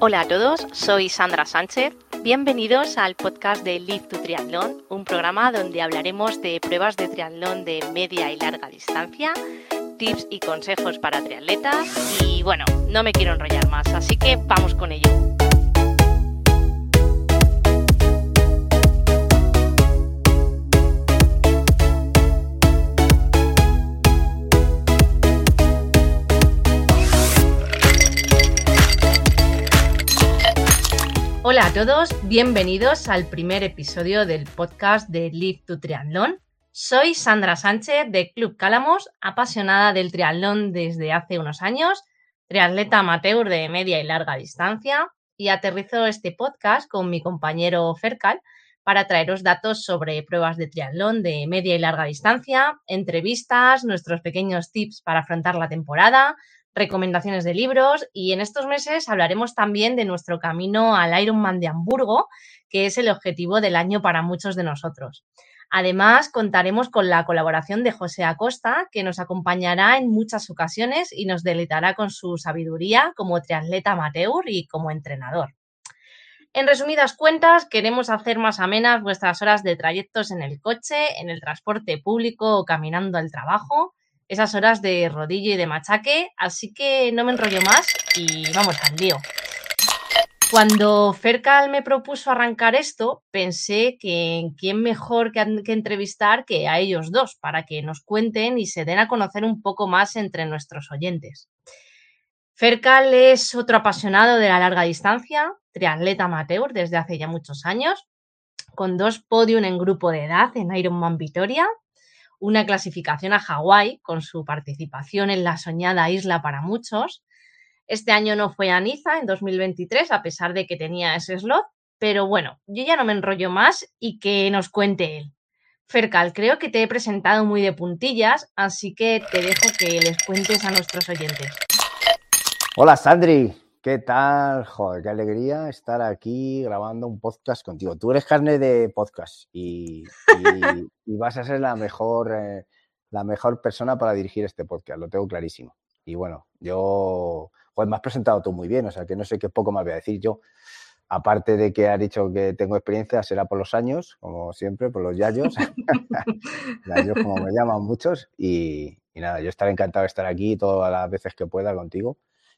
Hola a todos, soy Sandra Sánchez. Bienvenidos al podcast de Live to Triatlón, un programa donde hablaremos de pruebas de triatlón de media y larga distancia, tips y consejos para triatletas y bueno, no me quiero enrollar más, así que vamos con ello. Hola a todos, bienvenidos al primer episodio del podcast de Live to Triatlón. Soy Sandra Sánchez de Club Cálamos, apasionada del triatlón desde hace unos años, triatleta amateur de media y larga distancia, y aterrizo este podcast con mi compañero Fercal para traeros datos sobre pruebas de triatlón de media y larga distancia, entrevistas, nuestros pequeños tips para afrontar la temporada, recomendaciones de libros y en estos meses hablaremos también de nuestro camino al Ironman de Hamburgo, que es el objetivo del año para muchos de nosotros. Además, contaremos con la colaboración de José Acosta, que nos acompañará en muchas ocasiones y nos deleitará con su sabiduría como triatleta amateur y como entrenador. En resumidas cuentas, queremos hacer más amenas vuestras horas de trayectos en el coche, en el transporte público o caminando al trabajo esas horas de rodillo y de machaque, así que no me enrollo más y vamos al lío. Cuando Fercal me propuso arrancar esto, pensé que en quién mejor que, que, entrevistar que a ellos dos, para que nos cuenten y se den a conocer un poco más entre nuestros oyentes. Fercal es otro apasionado de la larga distancia, triatleta amateur desde hace ya muchos años, con dos podium en grupo de edad en Ironman Vitoria una clasificación a Hawái con su participación en la soñada isla para muchos. Este año no fue a Niza en 2023, a pesar de que tenía ese slot, pero bueno, yo ya no me enrollo más y que nos cuente él. Fercal, creo que te he presentado muy de puntillas, así que te dejo que les cuentes a nuestros oyentes. Hola Sandri, ¿Qué tal? Joder, qué alegría estar aquí grabando un podcast contigo. Tú eres carne de podcast y, vas a ser la mejor, eh, la mejor persona para dirigir este podcast, lo tengo clarísimo. Y bueno, yo, pues me has presentado tú muy bien, o sea que no sé qué poco más voy a decir yo. Aparte de que has dicho que tengo experiencia, será por los años, como siempre, por los yayos. yayos como me llaman muchos. Y, y nada, yo estaré encantado de estar aquí todas las veces que pueda contigo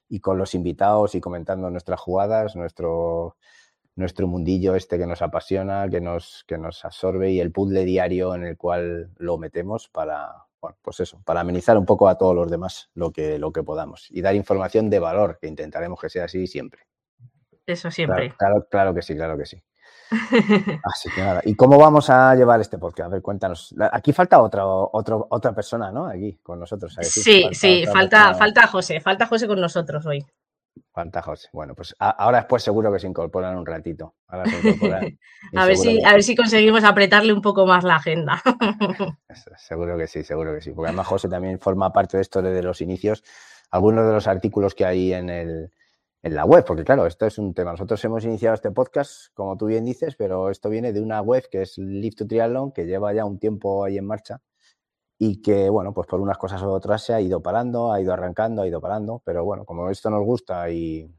y con los invitados y comentando nuestras jugadas, nuestro, nuestro mundillo este que nos apasiona, que nos, que nos absorbe y el puzzle diario en el cual lo metemos para, bueno, pues eso, para amenizar un poco a todos los demás lo que, lo que podamos y dar información de valor, que intentaremos que sea así siempre. Eso siempre. claro, claro que sí, claro que sí. Así que nada. ¿Y cómo vamos a llevar este podcast? A ver, cuéntanos. Aquí falta otra, otra persona, ¿no? Aquí con nosotros. Sí, sí, falta, falta José. Falta José con nosotros hoy. Falta José. Bueno, pues ahora después seguro que se incorporan un ratito. a, ver si, a ver si conseguimos apretarle un poco más la agenda. seguro que sí, seguro que sí. Porque además José también forma parte de esto desde los inicios. Algunos de los artículos que hay en el, en la web, porque claro, esto es un tema. Nosotros hemos iniciado este podcast, como tú bien dices, pero esto viene de una web que es Live to Triathlon, que lleva ya un tiempo ahí en marcha y que, bueno, pues por unas cosas u otras se ha ido parando, ha ido arrancando, ha ido parando, pero bueno, como esto nos gusta y,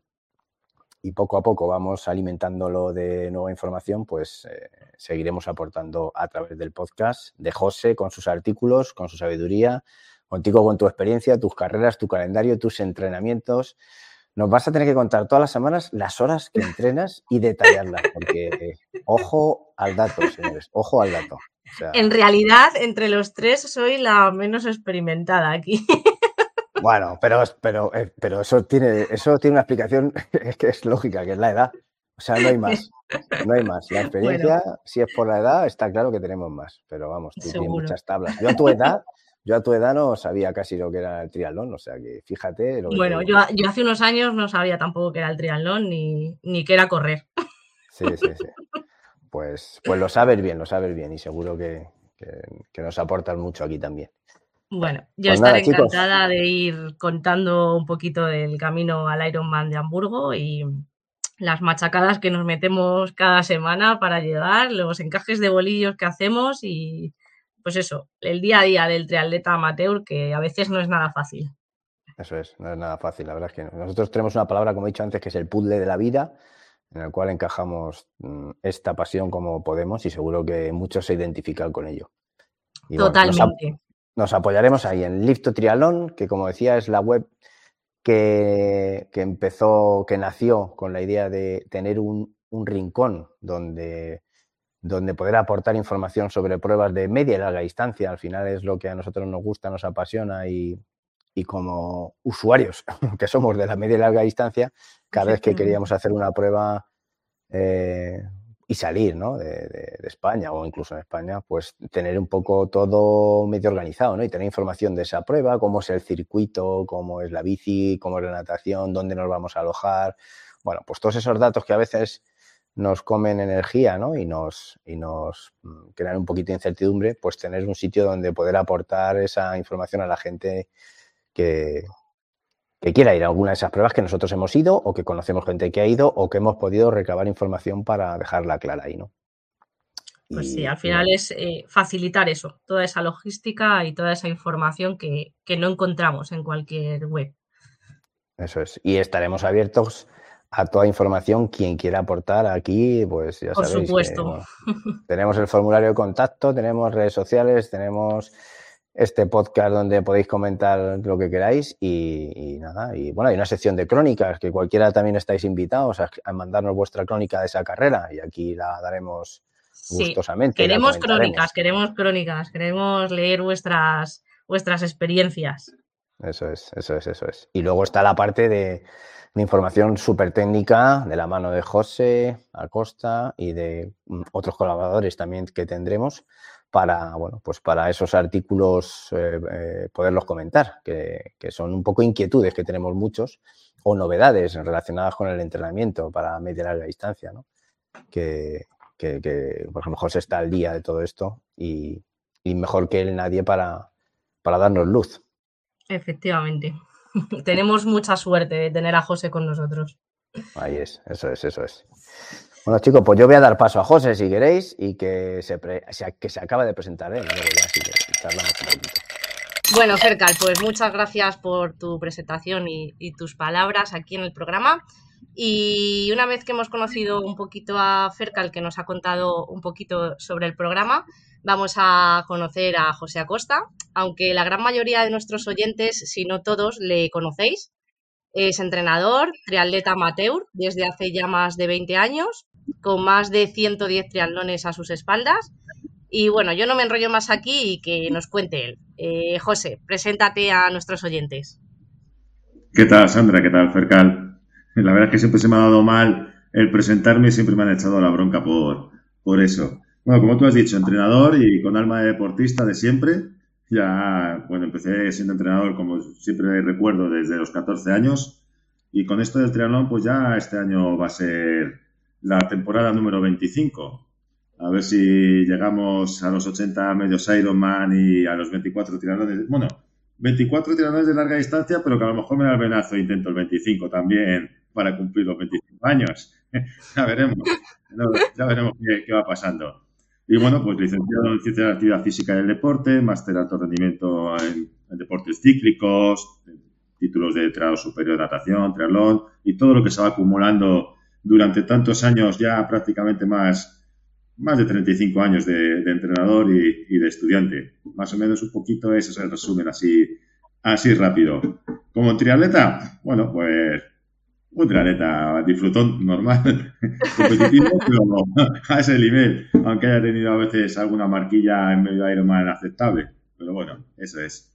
y poco a poco vamos alimentándolo de nueva información, pues eh, seguiremos aportando a través del podcast de José con sus artículos, con su sabiduría, contigo con tu experiencia, tus carreras, tu calendario, tus entrenamientos nos vas a tener que contar todas las semanas las horas que entrenas y detallarlas, porque ojo al dato, señores, ojo al dato. en realidad, entre los tres soy la menos experimentada aquí. Bueno, pero, pero, eh, pero eso, tiene, eso tiene una explicación que es lógica, que es la edad. O sea, no hay más. No hay más. La experiencia, si es por la edad, está claro que tenemos más. Pero vamos, tú tienes muchas tablas. Yo a tu edad yo a tu edad no sabía casi lo que era el triatlón, o sea que fíjate. bueno, yo, hace unos años no sabía tampoco qué era el triatlón ni, ni qué era correr. Sí, sí, sí. Pues, pues lo sabes bien, lo sabes bien y seguro que, nos aportas mucho aquí también. Bueno, yo pues estaré encantada de ir contando un poquito del camino al Ironman de Hamburgo y las machacadas que nos metemos cada semana para llegar, los encajes de bolillos que hacemos y, pues eso, el día a día del triatleta amateur, que a veces no es nada fácil. Eso es, no es nada fácil, la verdad es que nosotros tenemos una palabra, como he dicho antes, que es el puzzle de la vida, en el cual encajamos mm, esta pasión como podemos y seguro que muchos se identifican con ello. Totalmente. nos, apoyaremos ahí en Lifto Trialón, que como decía es la web que, empezó, que nació con la idea de tener un, rincón donde, donde poder aportar información sobre pruebas de media y larga distancia. Al final es lo que a nosotros nos gusta, nos apasiona y, y como usuarios que somos de la media y larga distancia, cada vez que queríamos hacer una prueba eh, y salir ¿no? de, España o incluso en España, pues tener un poco todo medio organizado ¿no? y tener información de esa prueba, cómo es el circuito, cómo es la bici, cómo es la natación, dónde nos vamos a alojar. Bueno, pues todos esos datos que a veces nos comen energía ¿no? y, nos, y nos mm, crean un poquito de incertidumbre, pues tener un sitio donde poder aportar esa información a la gente que, que quiera ir a alguna de esas pruebas que nosotros hemos ido o que conocemos gente que ha ido o que hemos podido recabar información para dejarla clara ahí, ¿no? Pues sí, al final es eh, facilitar eso, toda esa logística y toda esa información que, no encontramos en cualquier web. Eso es. Y estaremos abiertos a toda información. Quien quiera aportar aquí, pues ya Por sabéis. supuesto. tenemos el formulario de contacto, tenemos redes sociales, tenemos este podcast donde podéis comentar lo que queráis y, nada, y bueno, hay una sección de crónicas que cualquiera también estáis invitados a, mandarnos vuestra crónica de esa carrera y aquí la daremos gustosamente. queremos crónicas, queremos crónicas, queremos leer vuestras, vuestras experiencias. Eso es, eso es, eso es. Y luego está la parte de, información súper técnica de la mano de José Acosta y de mm, otros colaboradores también que tendremos para, bueno, pues para esos artículos eh, eh, poderlos comentar, que, son un poco inquietudes que tenemos muchos o novedades relacionadas con el entrenamiento para media larga distancia, ¿no? que, que, por ejemplo, José está al día de todo esto y, mejor que él nadie para, para darnos luz. Efectivamente. Tenemos mucha suerte de tener a José con nosotros. Ahí es, eso es, eso es. Bueno, chicos, pues yo voy a dar paso a José si queréis y que se, que se acaba de presentar él. Bueno, Fercal, pues muchas gracias por tu presentación y, tus palabras aquí en el programa. Y una vez que hemos conocido un poquito a Fercal, que nos ha contado un poquito sobre el programa, vamos a conocer a José Acosta, aunque la gran mayoría de nuestros oyentes, si no todos, le conocéis. Es entrenador, triatleta amateur desde hace ya más de 20 años con más de 110 triatlones a sus espaldas. Y bueno, yo no me enrollo más aquí y que nos cuente él. Eh, José, preséntate a nuestros oyentes. ¿Qué tal, Sandra? ¿Qué tal, Fercal? La verdad es que siempre se me ha dado mal el presentarme y siempre me han echado la bronca por, por eso. Bueno, como tú has dicho, entrenador y con alma de deportista de siempre. Ya, bueno, empecé siendo entrenador, como siempre recuerdo, desde los 14 años. Y con esto del triatlón, pues ya este año va a ser la temporada número 25. A ver si llegamos a los 80 medios Ironman y a los 24 tiradores. Bueno, 24 tiradores de larga distancia, pero que a lo mejor me da el venazo e intento el 25 también para cumplir los 25 años. ya veremos. ya veremos qué, va pasando. Y bueno, pues licenciado en Ciencias de la Actividad Física y del Deporte, máster de alto rendimiento en, deportes cíclicos, títulos de entrenador superior de natación, triatlón y todo lo que se va acumulando durante tantos años, ya prácticamente más, más de 35 años de, entrenador y, de estudiante. Más o menos un poquito ese es el resumen así, así rápido. Como triatleta, bueno, pues un triatleta disfrutón normal, competitivo, pero a ese nivel, aunque haya tenido a veces alguna marquilla en medio de Ironman aceptable. Pero bueno, eso es.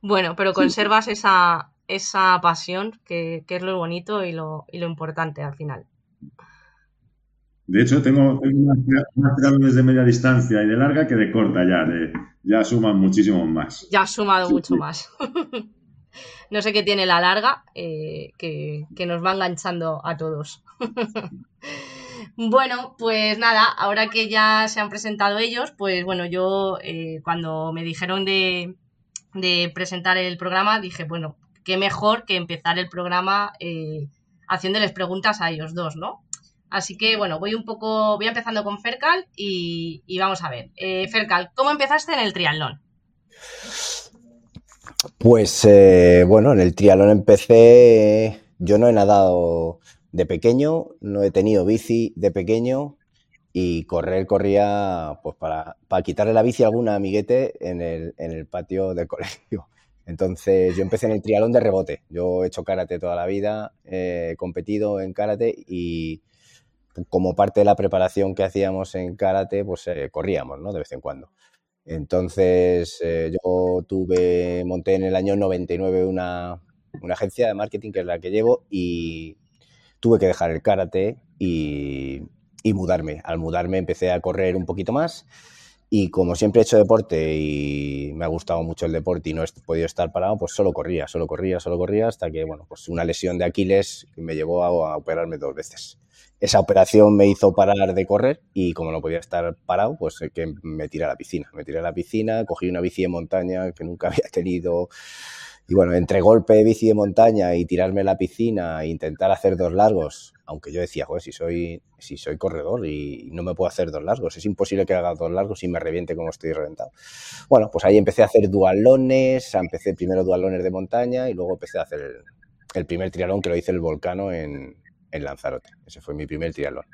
Bueno, pero conservas esa, esa pasión que, es lo bonito y lo, y lo importante al final. De hecho, tengo, más triatlones de media distancia y de larga que de corta ya. ya suman muchísimo más. Ya ha sumado mucho más. no sé qué tiene la larga, eh, que, nos va enganchando a todos. bueno, pues nada, ahora que ya se han presentado ellos, pues bueno, yo eh, cuando me dijeron de, presentar el programa, dije, bueno, qué mejor que empezar el programa eh, haciéndoles preguntas a ellos dos, ¿no? Así que bueno, voy un poco, voy empezando con Fercal y, vamos a ver. Eh, Fercal, ¿cómo empezaste en el triatlón? Pues eh, bueno, en el triatlón empecé, yo no he nadado de pequeño, no he tenido bici de pequeño y correr corría pues para, para quitarle la bici a algún amiguete en el, en el patio del colegio. Entonces yo empecé en el triatlón de rebote. Yo he hecho karate toda la vida, he competido en karate y como parte de la preparación que hacíamos en karate, pues eh, corríamos, ¿no? De vez en cuando. Entonces eh, yo tuve, monté en el año 99 una, una agencia de marketing que es la que llevo y tuve que dejar el karate y, y mudarme. Al mudarme empecé a correr un poquito más y como siempre he hecho deporte y me ha gustado mucho el deporte y no he podido estar parado, pues solo corría, solo corría, solo corría hasta que, bueno, pues una lesión de Aquiles me llevó a, operarme dos veces. Esa operación me hizo parar de correr y como no podía estar parado, pues que me tiré a la piscina. Me tiré a la piscina, cogí una bici de montaña que nunca había tenido y bueno, entre golpe de bici de montaña y tirarme a la piscina e intentar hacer dos largos, aunque yo decía, joder, si soy, si soy corredor y no me puedo hacer dos largos, es imposible que haga dos largos y me reviente como estoy reventado. Bueno, pues ahí empecé a hacer dualones, empecé primero dualones de montaña y luego empecé a hacer el, primer trialón que lo hice el Volcano en, en Lanzarote. Ese fue mi primer trialón.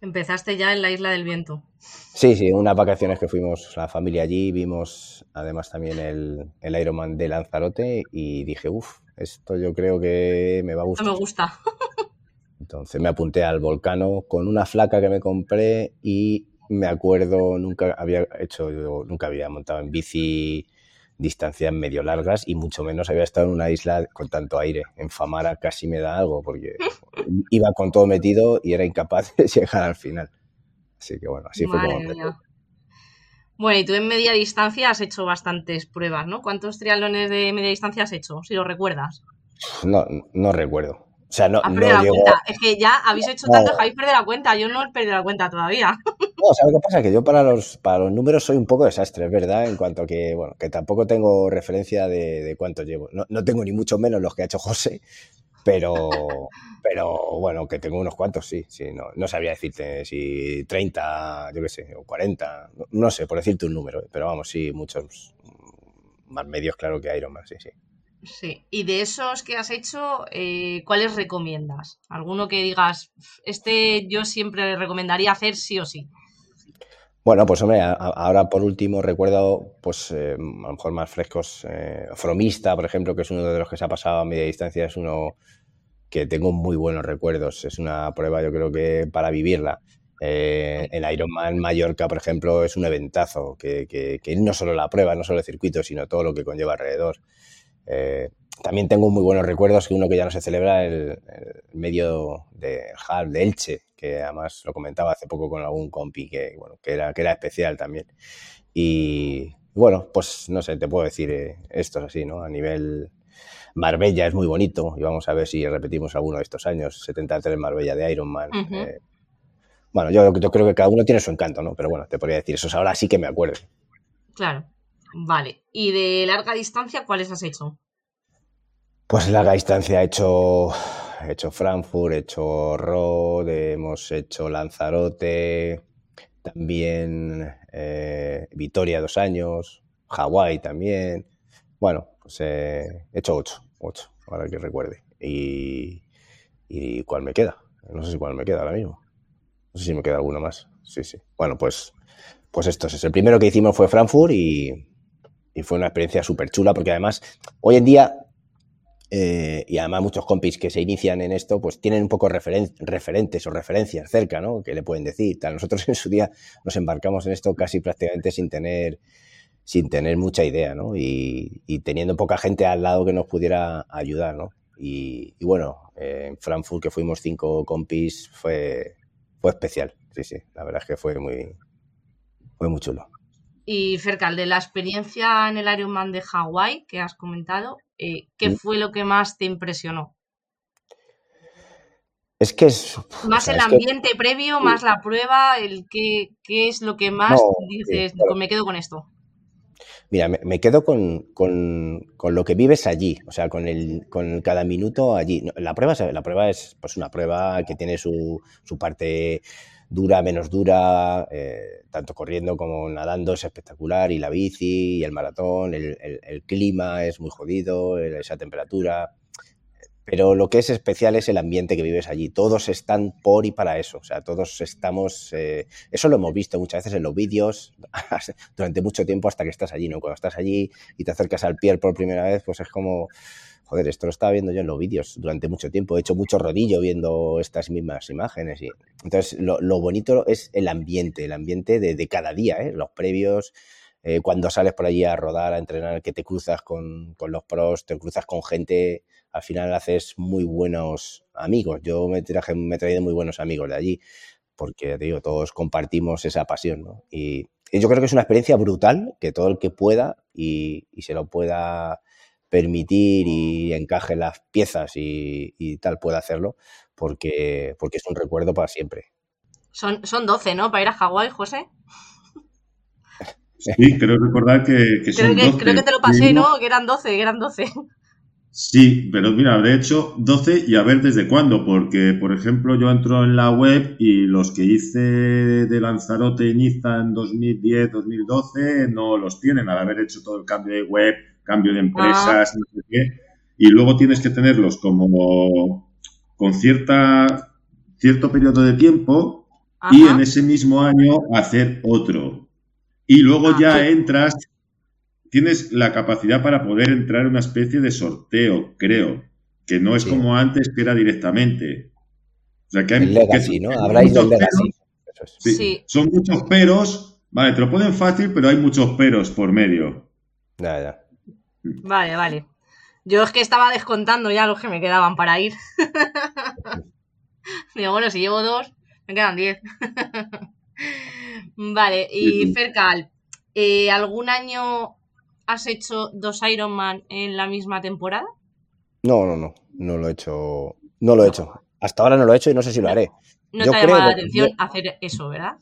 Empezaste ya en la Isla del Viento. Sí, sí, unas vacaciones que fuimos la familia allí, vimos además también el, el Ironman de Lanzarote y dije, uff, esto yo creo que me va a gustar. me gusta. Entonces me apunté al volcano con una flaca que me compré y me acuerdo, nunca había hecho, nunca había montado en bici distancias medio largas y mucho menos había estado en una isla con tanto aire. En Famara casi me da algo porque iba con todo metido y era incapaz de llegar al final. Así que bueno, así fue como... Bueno, y tú en media distancia has hecho bastantes pruebas, ¿no? ¿Cuántos triatlones de media distancia has hecho, si lo recuerdas? No, no recuerdo. O sea, no, no la cuenta. Es que ya habéis hecho tanto que habéis perdido la cuenta. Yo no he perdido la cuenta todavía. No, ¿sabes qué pasa? Que yo para los, para los números soy un poco desastre, es verdad, en cuanto que, bueno, que tampoco tengo referencia de, de cuánto llevo. No, no, tengo ni mucho menos los que ha hecho José, pero, pero bueno, que tengo unos cuantos, sí, sí. No, no sabría decirte si 30, yo qué sé, o 40, no, sé, por decirte un número, pero vamos, sí, muchos más medios, claro que Iron Man, sí, sí. Sí, y de esos que has hecho, eh, ¿cuáles recomiendas? ¿Alguno que digas, este yo siempre recomendaría hacer sí o sí? Bueno, pues hombre, ahora por último recuerdo, pues eh, a lo mejor más frescos, eh, Fromista, por ejemplo, que es uno de los que se ha pasado a media distancia, es uno que tengo muy buenos recuerdos. Es una prueba, yo creo que para vivirla. Eh, el Ironman Mallorca, por ejemplo, es un eventazo, que, no solo la prueba, no solo el circuito, sino todo lo que conlleva alrededor. Eh, también tengo muy buenos recuerdos que uno que ya no se celebra, el, el medio de Hal, de Elche, que además lo comentaba hace poco con algún compi que, bueno, que, era, que era especial también. Y bueno, pues no sé, te puedo decir eh, esto así, ¿no? A nivel Marbella es muy bonito y vamos a ver si repetimos alguno de estos años, 73 Marbella de Ironman. Uh -huh. eh, bueno, yo, yo creo que cada uno tiene su encanto, ¿no? Pero bueno, te podría decir, eso ahora sí que me acuerdo. Claro. Vale. ¿Y de larga distancia cuáles has hecho? Pues larga distancia he hecho, he hecho Frankfurt, he hecho Rod, hemos hecho Lanzarote, también eh, Vitoria dos años, Hawái también. Bueno, pues eh, he hecho ocho, ocho, ahora que recuerde. Y, y cuál me queda. No sé si cuál me queda ahora mismo. No sé si me queda alguno más. Sí, sí. Bueno, pues, pues esto es. El primero que hicimos fue Frankfurt y, y fue una experiencia súper chula porque además hoy en día, eh, y además muchos compis que se inician en esto, pues tienen un poco referen referentes o referencias cerca, ¿no? Que le pueden decir. Tal. Nosotros en su día nos embarcamos en esto casi prácticamente sin tener, sin tener mucha idea, ¿no? Y, teniendo poca gente al lado que nos pudiera ayudar, ¿no? Y, y bueno, eh, en Frankfurt que fuimos cinco compis fue, fue especial, sí, sí. La verdad es que fue muy, fue muy chulo. Y Fercal, de la experiencia en el Ironman de Hawái que has comentado, eh, ¿qué fue lo que más te impresionó? Es que es. Más o sea, el ambiente que... previo, más la prueba, el qué, qué es lo que más no, dices, claro. me quedo con esto. Mira, me, me quedo con, con, con, lo que vives allí, o sea, con, el, con cada minuto allí. La prueba, la prueba es pues una prueba que tiene su, su parte dura, menos dura, eh, tanto corriendo como nadando es espectacular, y la bici, y el maratón, el, el clima es muy jodido, esa temperatura. Pero lo que es especial es el ambiente que vives allí. Todos están por y para eso. O sea, todos estamos. Eh, eso lo hemos visto muchas veces en los vídeos durante mucho tiempo hasta que estás allí, ¿no? Cuando estás allí y te acercas al pier por primera vez, pues es como. Joder, esto lo estaba viendo yo en los vídeos durante mucho tiempo. He hecho mucho rodillo viendo estas mismas imágenes. Y... Entonces, lo, bonito es el ambiente, el ambiente de, cada día, ¿eh? los previos, eh, cuando sales por allí a rodar, a entrenar, que te cruzas con, con los pros, te cruzas con gente al final haces muy buenos amigos. Yo me, traje, me he traído muy buenos amigos de allí, porque digo, todos compartimos esa pasión. Y, yo creo que es una experiencia brutal que todo el que pueda y, se lo pueda permitir y encaje las piezas y, tal pueda hacerlo, porque, porque es un recuerdo para siempre. Son, son 12, ¿no? Para ir a Hawái, José. Sí, creo recordar que, que son creo que, Creo que te lo pasé, ¿no? Que eran 12, que eran 12. Sí, pero mira, de hecho 12 y a ver desde cuándo, porque por ejemplo yo entro en la web y los que hice de Lanzarote y Niza en 2010-2012 no los tienen al haber hecho todo el cambio de web, cambio de empresas, no sé qué, y luego tienes que tenerlos como con cierta cierto periodo de tiempo y en ese mismo año hacer otro. Y luego ah, ya entras tienes la capacidad para poder entrar en una especie de sorteo, creo, que no es como antes que era directamente. O sea, que hay legacy, ¿no? Del legacy. sí, Son muchos peros. Vale, te lo ponen fácil, pero hay muchos peros por medio. Ya, ya. Vale, vale. Yo es que estaba descontando ya los que me quedaban para ir. Digo, bueno, si llevo dos, me quedan diez. vale, y Fercal, eh, ¿algún año has hecho dos Ironman en la misma temporada? No, no, no. No lo he hecho. No lo he hecho. Hasta ahora no lo he hecho y no sé si lo haré. No te ha llamado la atención hacer eso, ¿verdad?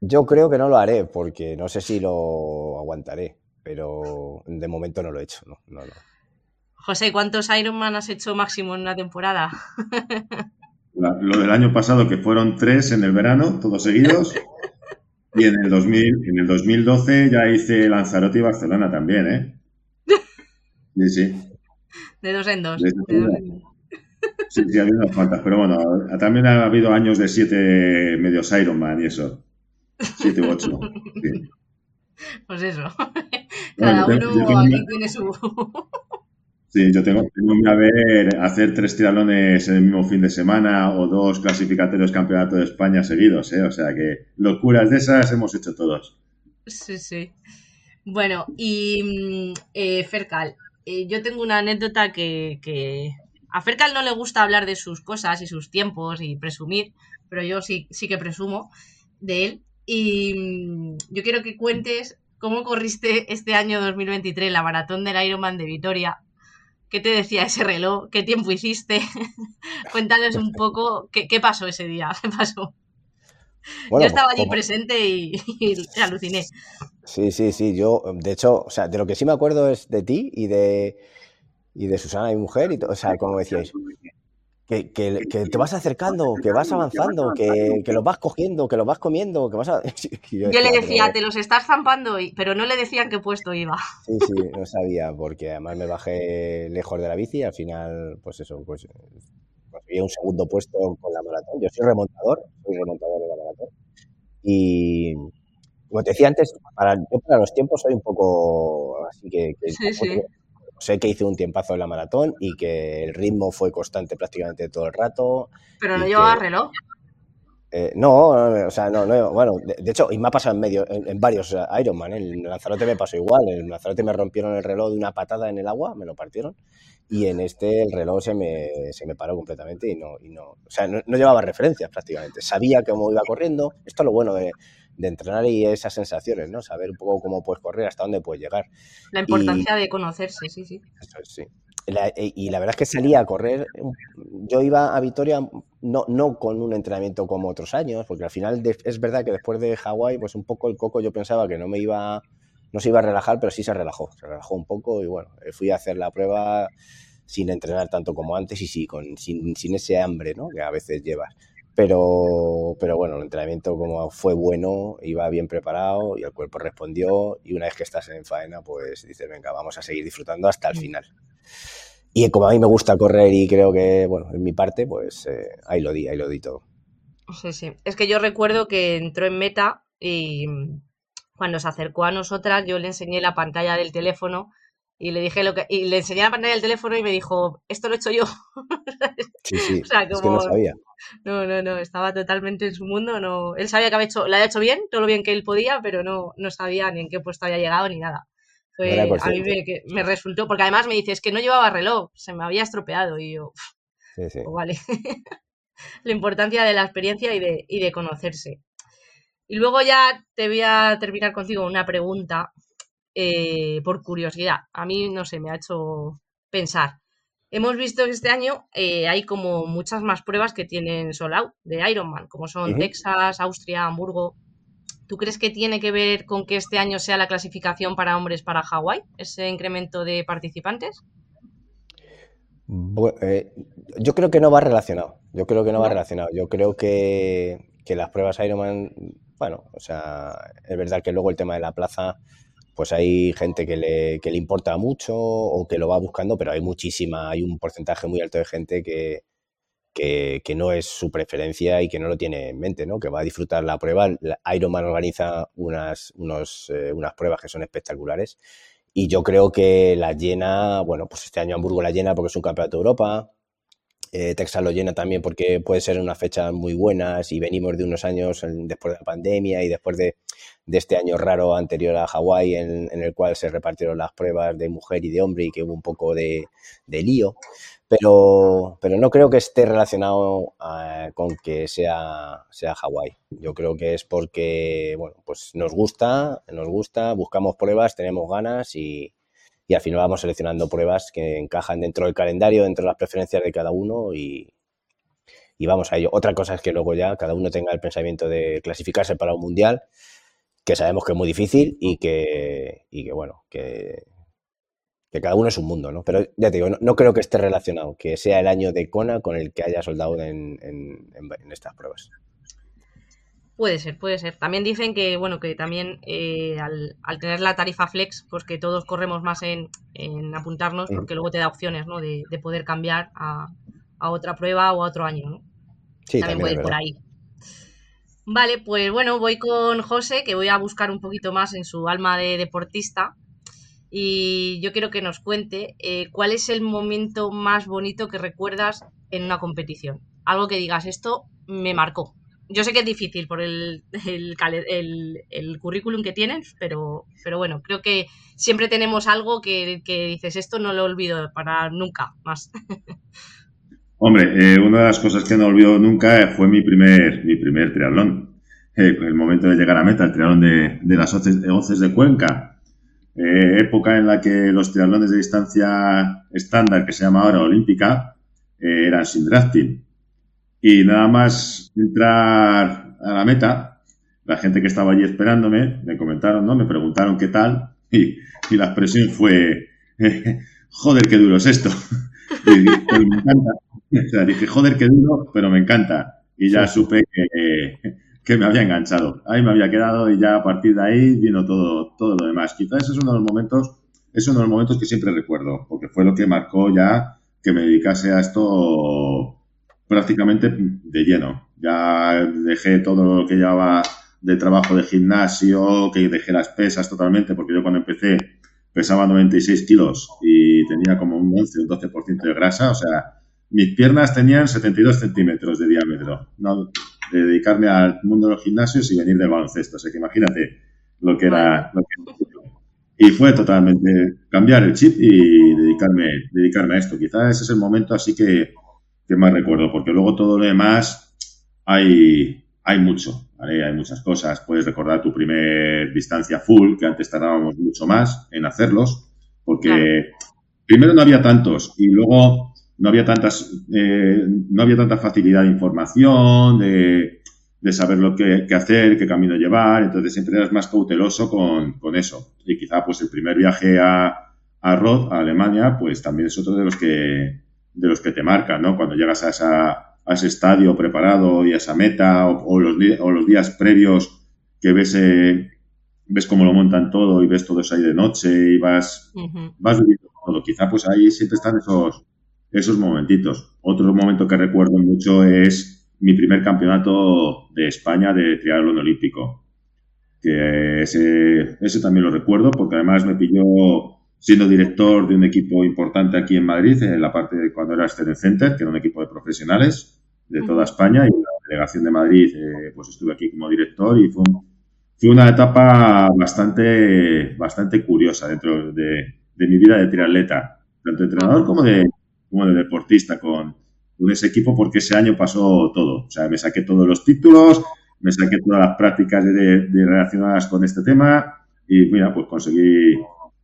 Yo creo que no lo haré porque no sé si lo aguantaré, pero de momento no lo he hecho. No, no, no. José, ¿cuántos Ironman has hecho máximo en una temporada? lo del año pasado, que fueron tres en el verano, todos seguidos. Y en el, 2000, en el 2012 ya hice Lanzarote y Barcelona también, ¿eh? Sí, sí. De dos en dos. Sí, sí, ha habido unas cuantas, pero bueno, también ha habido años de siete medios Ironman y eso. Siete u ocho. Pues eso. Cada uno aquí tiene su. Sí, yo tengo, que ver hacer tres tiralones en el mismo fin de semana o dos clasificatorios campeonato de España seguidos, ¿eh? O sea que locuras de esas hemos hecho todos. Sí, sí. Bueno, y mm, eh, Fercal, eh, yo tengo una anécdota que, que, a Fercal no le gusta hablar de sus cosas y sus tiempos y presumir, pero yo sí, sí que presumo de él. Y mm, yo quiero que cuentes cómo corriste este año 2023 la maratón del Ironman de Vitoria ¿Qué te decía ese reloj? ¿Qué tiempo hiciste? Cuéntales un poco qué, pasó ese día. ¿Qué pasó? yo estaba allí presente y, aluciné. Sí, sí, sí. Yo, de hecho, o sea, de lo que sí me acuerdo es de ti y de, y de Susana, mi mujer, y o sea, como decíais, que, te vas acercando, que vas avanzando, que, que, los vas cogiendo, que los vas comiendo, que vas a... yo, le decía, te los estás zampando, pero no le decían qué puesto iba. Sí, sí, no sabía, porque además me bajé lejos de la bici y al final, pues eso, pues conseguí un segundo puesto con la maratón. Yo soy remontador, soy remontador de la maratón. Y como te decía antes, para, yo para los tiempos soy un poco así que... sí, sí sé que hice un tiempazo en la maratón y que el ritmo fue constante prácticamente todo el rato. Pero no llevaba reloj. Eh, no, o sea, no, no, bueno, de, hecho, y me ha pasado en medio, en, varios eh, Ironman, en Lanzarote me pasó igual, en Lanzarote me rompieron el reloj de una patada en el agua, me lo partieron, y en este el reloj se me, se me paró completamente y no, y no o sea, no, no llevaba referencias prácticamente, sabía cómo iba corriendo, esto es lo bueno de, de entrenar y esas sensaciones, ¿no? Saber un poco cómo puedes correr, hasta dónde puedes llegar. La importancia de conocerse, sí, sí. Eso sí. Eh, y la verdad es que salía a correr, yo iba a Vitoria no, no con un entrenamiento como otros años, porque al final es verdad que después de Hawái, pues un poco el coco yo pensaba que no me iba, no se iba a relajar, pero sí se relajó, se relajó un poco y bueno, fui a hacer la prueba sin entrenar tanto como antes y sí, con, sin, sin ese hambre, ¿no? Que a veces llevas. Pero, pero bueno, el entrenamiento como fue bueno, iba bien preparado y el cuerpo respondió y una vez que estás en faena, pues dices, venga, vamos a seguir disfrutando hasta el mm. final. Y como a mí me gusta correr y creo que, bueno, en mi parte, pues eh, ahí lo di, ahí lo di todo. Sí, sí. Es que yo recuerdo que entró en meta y cuando se acercó a nosotras yo le enseñé la pantalla del teléfono y le dije lo que y le enseñé la pantalla del teléfono y me dijo esto lo he hecho yo sí sí es que no sabía. no no no estaba totalmente en su mundo no él sabía que había hecho lo había hecho bien todo lo bien que él podía pero no no sabía ni en qué puesto había llegado ni nada. A mí me, resultó porque además me dice es que no llevaba reloj se me había estropeado y yo sí, sí. Pues vale la importancia de la experiencia y de, y de conocerse. Y luego ya te voy a terminar contigo una pregunta eh, por curiosidad. A mí, no sé, me ha hecho pensar. Hemos visto que este año eh, hay como muchas más pruebas que tienen Soul Out de Ironman, como son Texas, Austria, Hamburgo. ¿Tú crees que tiene que ver con que este año sea la clasificación para hombres para Hawái, ese incremento de participantes? Eh, yo creo que no va relacionado. Yo creo que no, va relacionado. Yo creo que, que las pruebas Ironman, bueno, o sea, es verdad que luego el tema de la plaza pues hay gente que le, que le importa mucho o que lo va buscando, pero hay muchísima, hay un porcentaje muy alto de gente que, que, no es su preferencia y que no lo tiene en mente, ¿no? Que va a disfrutar la prueba. Ironman organiza unas, unos, eh, unas pruebas que son espectaculares y yo creo que la llena, bueno, pues este año Hamburgo la llena porque es un campeonato de Europa, eh, Texas lo llena también porque puede ser una fecha muy buenas y venimos de unos años después de la pandemia y después de, este año raro anterior a Hawái en, el cual se repartieron las pruebas de mujer y de hombre y que hubo un poco de, lío. Pero, pero no creo que esté relacionado ah, con que sea, sea Hawái. Yo creo que es porque, bueno, pues nos gusta, nos gusta, buscamos pruebas, tenemos ganas y, y al final vamos seleccionando pruebas que encajan dentro del calendario, dentro de las preferencias de cada uno y, vamos a ello. Otra cosa es que luego ya cada uno tenga el pensamiento de clasificarse para un mundial, que sabemos que es muy difícil y que, que bueno, que, que cada uno es un mundo, ¿no? Pero ya te digo, no, creo que esté relacionado, que sea el año de Kona con el que haya soldado en estas pruebas. Puede ser, puede ser. También dicen que, bueno, que también eh, al, tener la tarifa flex, pues que todos corremos más en, apuntarnos, porque luego te da opciones, ¿no? De, poder cambiar a, otra prueba o a otro año, ¿no? Sí, también, puede ir por ahí. Vale, pues bueno, voy con José, que voy a buscar un poquito más en su alma de deportista. Y yo quiero que nos cuente eh, cuál es el momento más bonito que recuerdas en una competición. Algo que digas, esto me marcó yo sé que es difícil por el, el, currículum que tienes, pero, pero bueno, creo que siempre tenemos algo que, dices, esto no lo olvido para nunca más. Hombre, eh, una de las cosas que no olvido nunca fue mi primer, mi primer triatlón. Eh, el momento de llegar a meta, el triatlón de, las 11 de Cuenca. Eh, época en la que los triatlones de distancia estándar, que se llama ahora olímpica, eran sin drafting y nada más entrar a la meta, la gente que estaba allí esperándome me comentaron, ¿no? Me preguntaron qué tal y, la expresión fue, joder, qué duro es esto. y dije, pues me encanta. O sea, dije, joder, qué duro, pero me encanta. Y ya supe que, que, me había enganchado. Ahí me había quedado y ya a partir de ahí vino todo, todo lo demás. Quizás ese es uno de los momentos, es uno de los momentos que siempre recuerdo, porque fue lo que marcó ya que me dedicase a esto prácticamente de lleno. Ya dejé todo lo que llevaba de trabajo de gimnasio, que dejé las pesas totalmente, porque yo cuando empecé pesaba 96 kilos y tenía como un 11 o un 12% de grasa, o sea, mis piernas tenían 72 centímetros de diámetro. ¿no? De dedicarme al mundo de los gimnasios y venir del baloncesto. O sea que imagínate lo que era. Lo que... Y fue totalmente cambiar el chip y dedicarme, dedicarme a esto. Quizás ese es el momento así que, que más recuerdo, porque luego todo lo demás hay, hay mucho, Hay muchas cosas. Puedes recordar tu primer distancia full, que antes tardábamos mucho más en hacerlos, porque primero no había tantos y luego no había tantas, eh, no había tanta facilidad de información, de, de saber lo que, hacer, qué camino llevar, entonces siempre eras más cauteloso con, con eso. Y quizá pues el primer viaje a, a Rod, a Alemania, pues también es otro de los que de los que te marcan, ¿no? Cuando llegas a esa, a ese estadio preparado y a esa meta, o, los, o los, días previos que ves, eh, ves cómo lo montan todo y ves todo eso ahí de noche y vas, vas viviendo todo. Quizá pues ahí siempre están esos, esos momentitos. Otro momento que recuerdo mucho es mi primer campeonato de España de triatlón olímpico. Que ese, ese también lo recuerdo porque además me pilló siendo director de un equipo importante aquí en Madrid, en la parte de cuando era Student Center, que era un equipo de profesionales de toda España, y en la delegación de Madrid, eh, pues estuve aquí como director y fue, fue, una etapa bastante, bastante curiosa dentro de, mi vida de triatleta, tanto de entrenador como de, como de deportista con, con ese equipo, porque ese año pasó todo. O sea, me saqué todos los títulos, me saqué todas las prácticas de, de relacionadas con este tema y mira, pues conseguí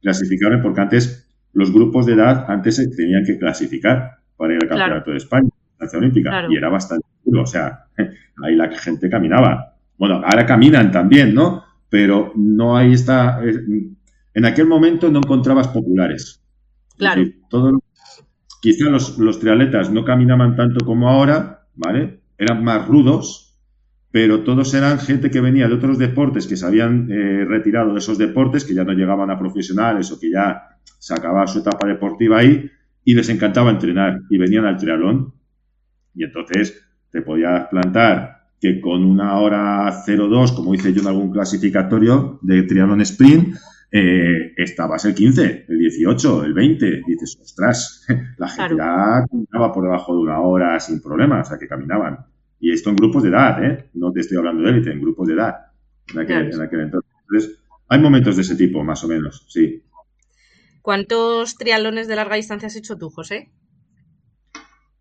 clasificarme porque antes los grupos de edad antes se tenían que clasificar para ir al Campeonato de España, la Olímpica, y era bastante duro, o sea, ahí la gente caminaba. Bueno, ahora caminan también, ¿no? Pero no ahí está. En aquel momento no encontrabas populares. Claro. quizá los, los triatletas no caminaban tanto como ahora, ¿vale? Eran más rudos, pero todos eran gente que venía de otros deportes que se habían eh, retirado de esos deportes, que ya no llegaban a profesionales o que ya se acababa su etapa deportiva ahí y les encantaba entrenar y venían al triatlón. Y entonces te podías plantar que con una hora 02, como hice yo en algún clasificatorio de triatlón sprint, eh, estabas el 15, el 18, el 20. dices, ostras, la gente ya caminaba por debajo de una hora sin problemas, o sea, que caminaban. Y esto en grupos de edad, ¿eh? No te estoy hablando de élite, en grupos de edad. En aquel, entonces. hay momentos de ese tipo, más o menos, sí. ¿Cuántos triatlones de larga distancia has hecho tú, José?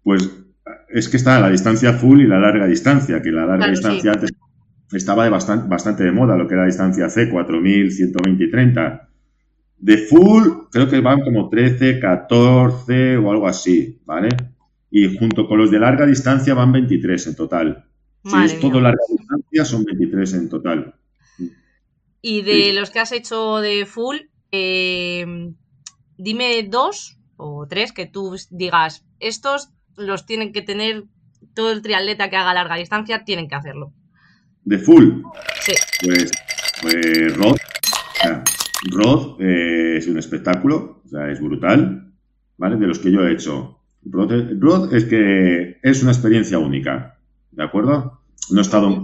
Pues es que está la distancia full y la larga distancia, que la larga distancia estaba de bastante, bastante de moda, lo que era la distancia C, 4.000, 120 y 30. De full, creo que van como 13, 14 o algo así, ¿vale? Y junto con los de larga distancia van 23 en total. si es todo larga distancia, son 23 en total. Y de los que has hecho de full, eh, dime dos o tres que tú digas, estos los tienen que tener, todo el triatleta que haga larga distancia tienen que hacerlo. ¿De full? Sí. Pues, pues Rod. Rod eh, es un espectáculo, o sea, es brutal, ¿vale? De los que yo he hecho. Rod es que es una experiencia única, ¿de acuerdo? No he estado en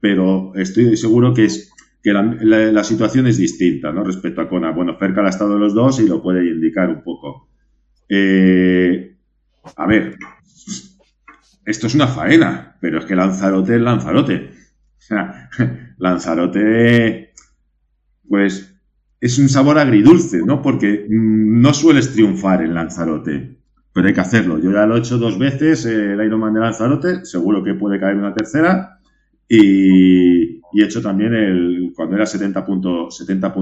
pero estoy seguro que es que la, situación es distinta, ¿no? Respecto a Kona. Bueno, cerca ha estado de los dos y lo puede indicar un poco. Eh, a ver, esto es una faena, pero es que Lanzarote es Lanzarote. O sea, Lanzarote, pues es un sabor agridulce, ¿no? Porque no sueles triunfar en Lanzarote pero hay que hacerlo. Yo ya lo he hecho dos veces, eh, el Ironman de Lanzarote, seguro que puede caer una tercera. Y, he hecho también el cuando era 70.3. 70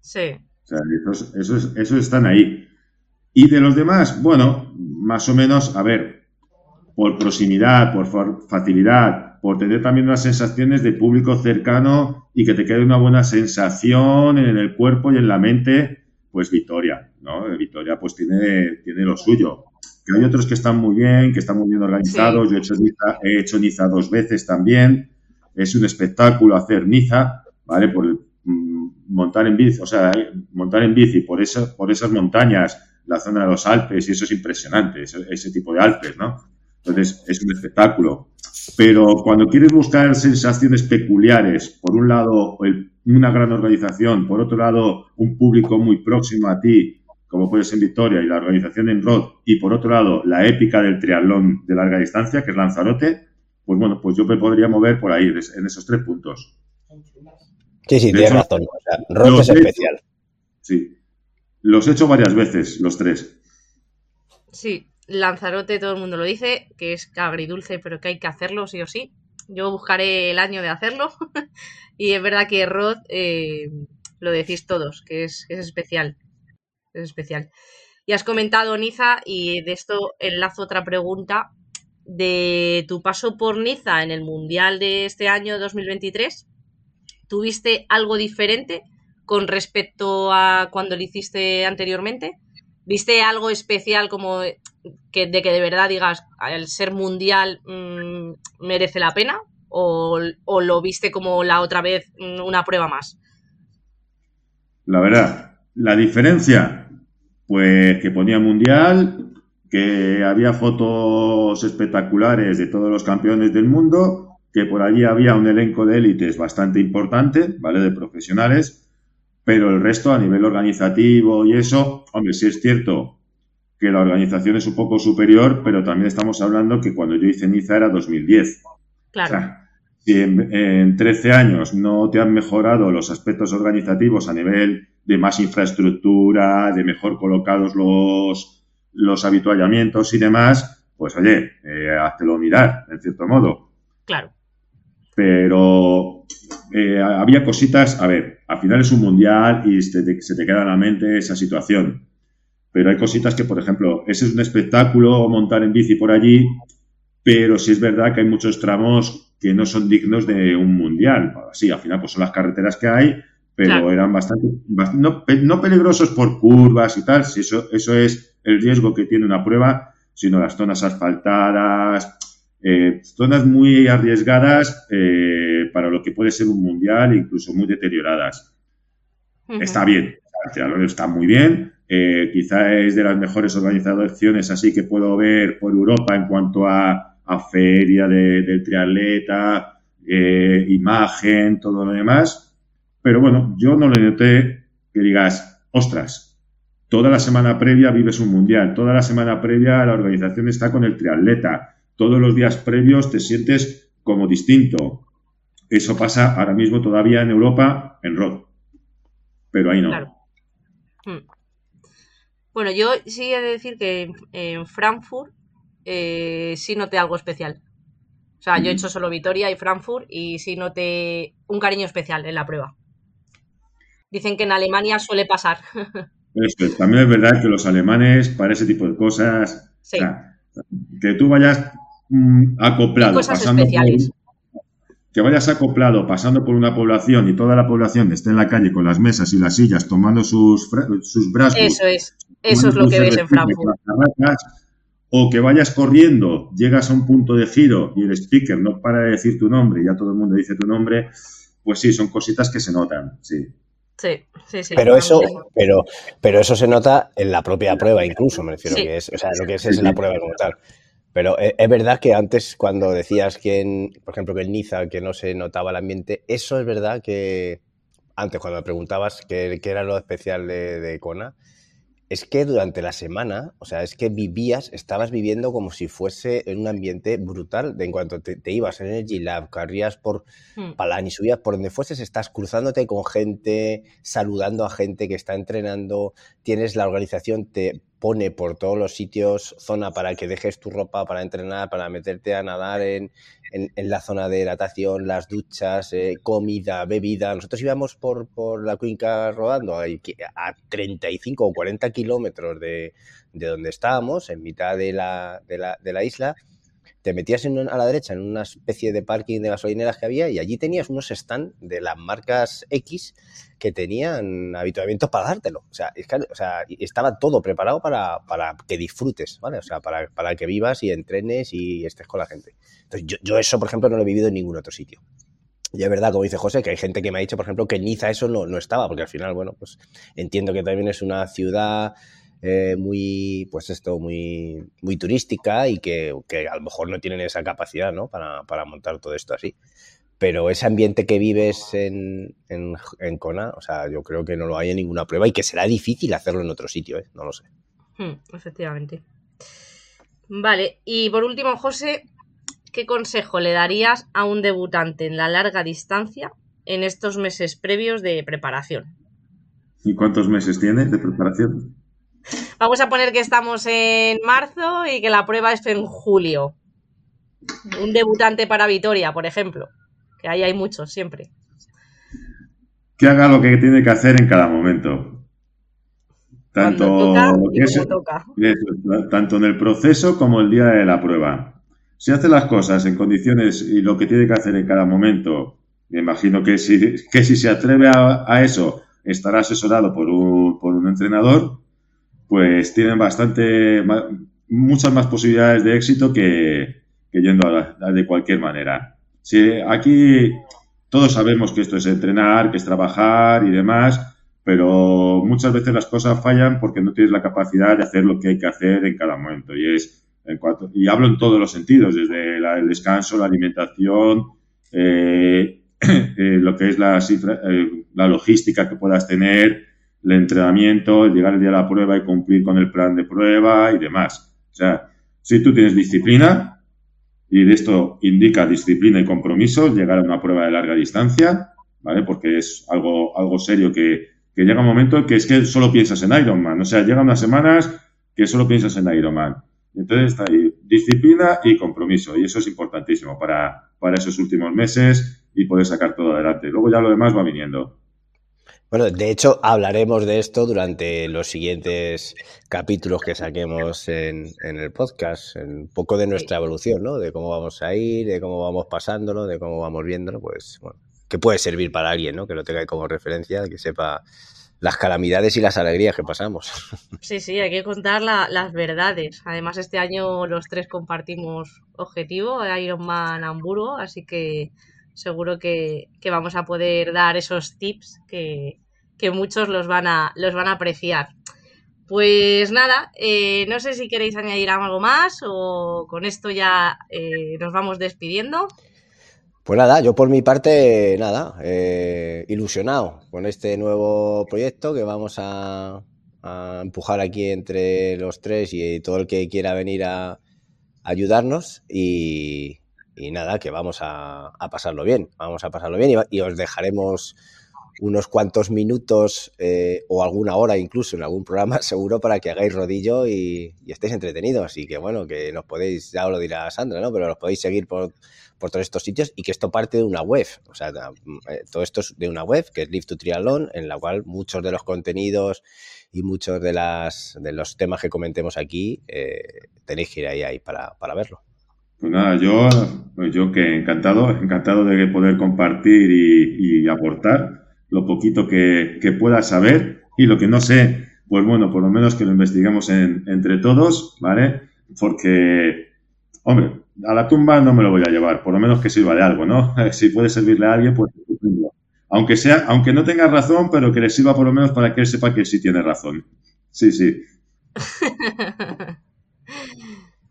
sí. O sea, esos, esos, están ahí. Y de los demás, bueno, más o menos, a ver, por proximidad, por facilidad, por tener también unas sensaciones de público cercano y que te quede una buena sensación en el cuerpo y en la mente, pues Victoria, ¿no? Victoria pues tiene, tiene lo suyo. Que hay otros que están muy bien, que están muy bien organizados. Yo he hecho, Niza, he hecho Niza dos veces también. Es un espectáculo hacer Niza, ¿vale? Por mm, montar en bici, o sea, montar en bici por, eso, por esas montañas, la zona de los Alpes, y eso es impresionante, ese, ese tipo de Alpes, ¿no? Entonces, es un espectáculo. Pero cuando quieres buscar sensaciones peculiares, por un lado, una gran organización, por otro lado, un público muy próximo a ti, como puede ser Victoria, y la organización en Rod, y por otro lado, la épica del triatlón de larga distancia, que es Lanzarote, pues bueno, pues yo me podría mover por ahí, en esos tres puntos. Sí, sí, tienes razón. Rod es especial. Sí. Los he hecho varias veces, los tres. Sí, Lanzarote, todo el mundo lo dice, que es agridulce, pero que hay que hacerlo sí o sí. Yo buscaré el año de hacerlo. y es verdad que Rod, eh, lo decís todos, que es, especial. Es especial. Y has comentado Niza, y de esto enlazo otra pregunta. De tu paso por Niza en el Mundial de este año 2023, ¿tuviste algo diferente con respecto a cuando lo hiciste anteriormente? ¿Viste algo especial como que, de que de verdad digas, el ser mundial mm, merece la pena? O, lo viste como la otra vez mm, una prueba más? La verdad, la diferencia, pues que ponía mundial, que había fotos espectaculares de todos los campeones del mundo, que por allí había un elenco de élites bastante importante, ¿vale? De profesionales, pero el resto a nivel organizativo y eso, hombre, sí es cierto que la organización es un poco superior, pero también estamos hablando que cuando yo hice Niza era 2010. Claro. O sea, si en, 13 años no te han mejorado los aspectos organizativos a nivel de más infraestructura, de mejor colocados los, los habituallamientos y demás, pues oye, eh, háztelo mirar, en cierto modo. Claro. Pero eh, había cositas, a ver, al final es un mundial y se te, se te queda en la mente esa situación. Pero hay cositas que, por ejemplo, ese es un espectáculo montar en bici por allí, pero sí es verdad que hay muchos tramos que no son dignos de un mundial. Sí, al final pues son las carreteras que hay, pero eran bastante, no, no, peligrosos por curvas y tal, si eso, eso es el riesgo que tiene una prueba, sino las zonas asfaltadas, eh, zonas muy arriesgadas eh, para lo que puede ser un mundial, incluso muy deterioradas. Está bien, está muy bien. Eh, quizá es de las mejores organizaciones así que puedo ver por Europa en cuanto a, feria del triatleta, imagen, todo lo demás. Pero bueno, yo no le noté que digas, ostras, toda la semana previa vives un mundial, toda la semana previa la organización está con el triatleta, todos los días previos te sientes como distinto. Eso pasa ahora mismo todavía en Europa, en ROD. Pero ahí no. Hmm. Bueno, yo sí he de decir que en Frankfurt eh, sí noté algo especial. O sea, yo he hecho solo Vitoria y Frankfurt y sí noté un cariño especial en la prueba. Dicen que en Alemania suele pasar. también es verdad que los alemanes para ese tipo de cosas, que tú vayas Mm, acoplado, pasando que vayas acoplado, pasando por una población y toda la población esté en la calle con las mesas y las sillas tomando sus, sus brazos. Eso es, eso es lo que ves en Frankfurt. O que vayas corriendo, llegas a un punto de giro y el speaker no para de decir tu nombre y ya todo el mundo dice tu nombre, pues sí, son cositas que se notan, sí. Sí, sí, sí. Pero eso, pero, pero eso se nota en la propia prueba, incluso, me refiero, que es, o sea, lo que es, es la prueba como tal. Pero eh, es verdad que antes, cuando decías que, por ejemplo, que en Niza, que no se notaba el ambiente, eso es verdad que antes, cuando me preguntabas qué, era lo especial de, de Kona, es que durante la semana, o sea, es que vivías, estabas viviendo como si fuese en un ambiente brutal. De en cuanto te, ibas en Energy Lab, corrías por hmm. Palani, subías por donde fueses, estás cruzándote con gente, saludando a gente que está entrenando, tienes la organización, te pone por todos los sitios zona para que dejes tu ropa para entrenar, para meterte a nadar en, en, la zona de natación, las duchas, eh, comida, bebida. Nosotros íbamos por, por la cuenca rodando a, a 35 o 40 kilómetros de, de, donde estábamos, en mitad de la, de la, de la isla, te metías a la derecha en una especie de parking de gasolineras que había y allí tenías unos stands de las marcas X que tenían habituamientos para dártelo. O sea, estaba todo preparado para, que disfrutes, ¿vale? O sea, para, que vivas y entrenes y estés con la gente. Entonces, yo, eso, por ejemplo, no lo he vivido en ningún otro sitio. Y es verdad, como dice José, que hay gente que me ha dicho, por ejemplo, que en Niza eso no, no estaba, porque al final, bueno, pues entiendo que también es una ciudad eh, muy, pues esto, muy, muy turística y que, a lo mejor no tienen esa capacidad, ¿no? Para, para montar todo esto así. Pero ese ambiente que vives en, en, en, Kona, o sea, yo creo que no lo hay en ninguna prueba y que será difícil hacerlo en otro sitio, ¿eh? No lo sé. Hmm, efectivamente. Vale, y por último, José, ¿qué consejo le darías a un debutante en la larga distancia en estos meses previos de preparación? ¿Y cuántos meses tiene de preparación? Vamos a poner que estamos en marzo y que la prueba es en julio. Un debutante para Vitoria, por ejemplo. Que ahí hay muchos siempre. Que haga lo que tiene que hacer en cada momento. Tanto, tanto en el proceso como el día de la prueba. Si hace las cosas en condiciones y lo que tiene que hacer en cada momento, me imagino que si, que si se atreve a, eso, estará asesorado por un, por un entrenador pues tienen bastante, muchas más posibilidades de éxito que, yendo a de cualquier manera. Si aquí todos sabemos que esto es entrenar, que es trabajar y demás, pero muchas veces las cosas fallan porque no tienes la capacidad de hacer lo que hay que hacer en cada momento. Y es en cuanto, y hablo en todos los sentidos, desde el descanso, la alimentación, eh, eh, lo que es la, eh, la logística que puedas tener, el entrenamiento, el llegar el día de la prueba y cumplir con el plan de prueba y demás. O sea, si tú tienes disciplina, y de esto indica disciplina y compromiso, llegar a una prueba de larga distancia, ¿vale? Porque es algo, algo serio que, que llega un momento en que es que solo piensas en Ironman. O sea, llegan unas semanas que solo piensas en Ironman. Entonces está ahí disciplina y compromiso. Y eso es importantísimo para, para esos últimos meses y poder sacar todo adelante. Luego ya lo demás va viniendo. Bueno, de hecho, hablaremos de esto durante los siguientes capítulos que saquemos en, el podcast, un poco de nuestra evolución, ¿no? De cómo vamos a ir, de cómo vamos pasándolo, de cómo vamos viéndolo, pues, bueno, que puede servir para alguien, ¿no? Que lo tenga como referencia, que sepa las calamidades y las alegrías que pasamos. Sí, sí, hay que contar las verdades. Además, este año los tres compartimos objetivo, Ironman Hamburgo, así que seguro que, vamos a poder dar esos tips que, muchos los van, a, los van a apreciar. Pues nada, eh, no sé si queréis añadir algo más o con esto ya eh, nos vamos despidiendo. Pues nada, yo por mi parte, nada, eh, ilusionado con este nuevo proyecto que vamos a, empujar aquí entre los tres y todo el que quiera venir a ayudarnos y, y nada, que vamos a, pasarlo bien, vamos a pasarlo bien y, os dejaremos unos cuantos minutos eh, o alguna hora incluso en algún programa seguro para que hagáis rodillo y, estéis entretenidos y que bueno, que nos podéis, ya os lo dirá Sandra, ¿no? Pero los podéis seguir por, por todos estos sitios y que esto parte de una web, o sea, eh, todo esto es de una web que es Live to Triathlon, en la cual muchos de los contenidos y muchos de, las, de los temas que comentemos aquí eh, tenéis que ir ahí, ahí para, para verlo. Pues nada, yo, pues yo que encantado, encantado de poder compartir y, aportar lo poquito que, pueda saber y lo que no sé, pues bueno, por lo menos que lo investiguemos entre todos, ¿vale? Porque, hombre, a la tumba no me lo voy a llevar, por lo menos que sirva de algo, ¿no? Si puede servirle a alguien, pues aunque sea, aunque no tenga razón, pero que le sirva por lo menos para que él sepa que sí tiene razón. Sí, sí.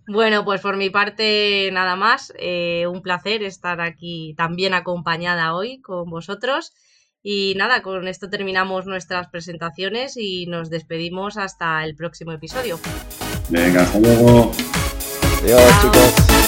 Bueno, pues por mi parte nada más. Eh, un placer estar aquí también acompañada hoy con vosotros. Y nada, con esto terminamos nuestras presentaciones y nos despedimos hasta el próximo episodio. Venga, hasta luego. Adiós, chicos.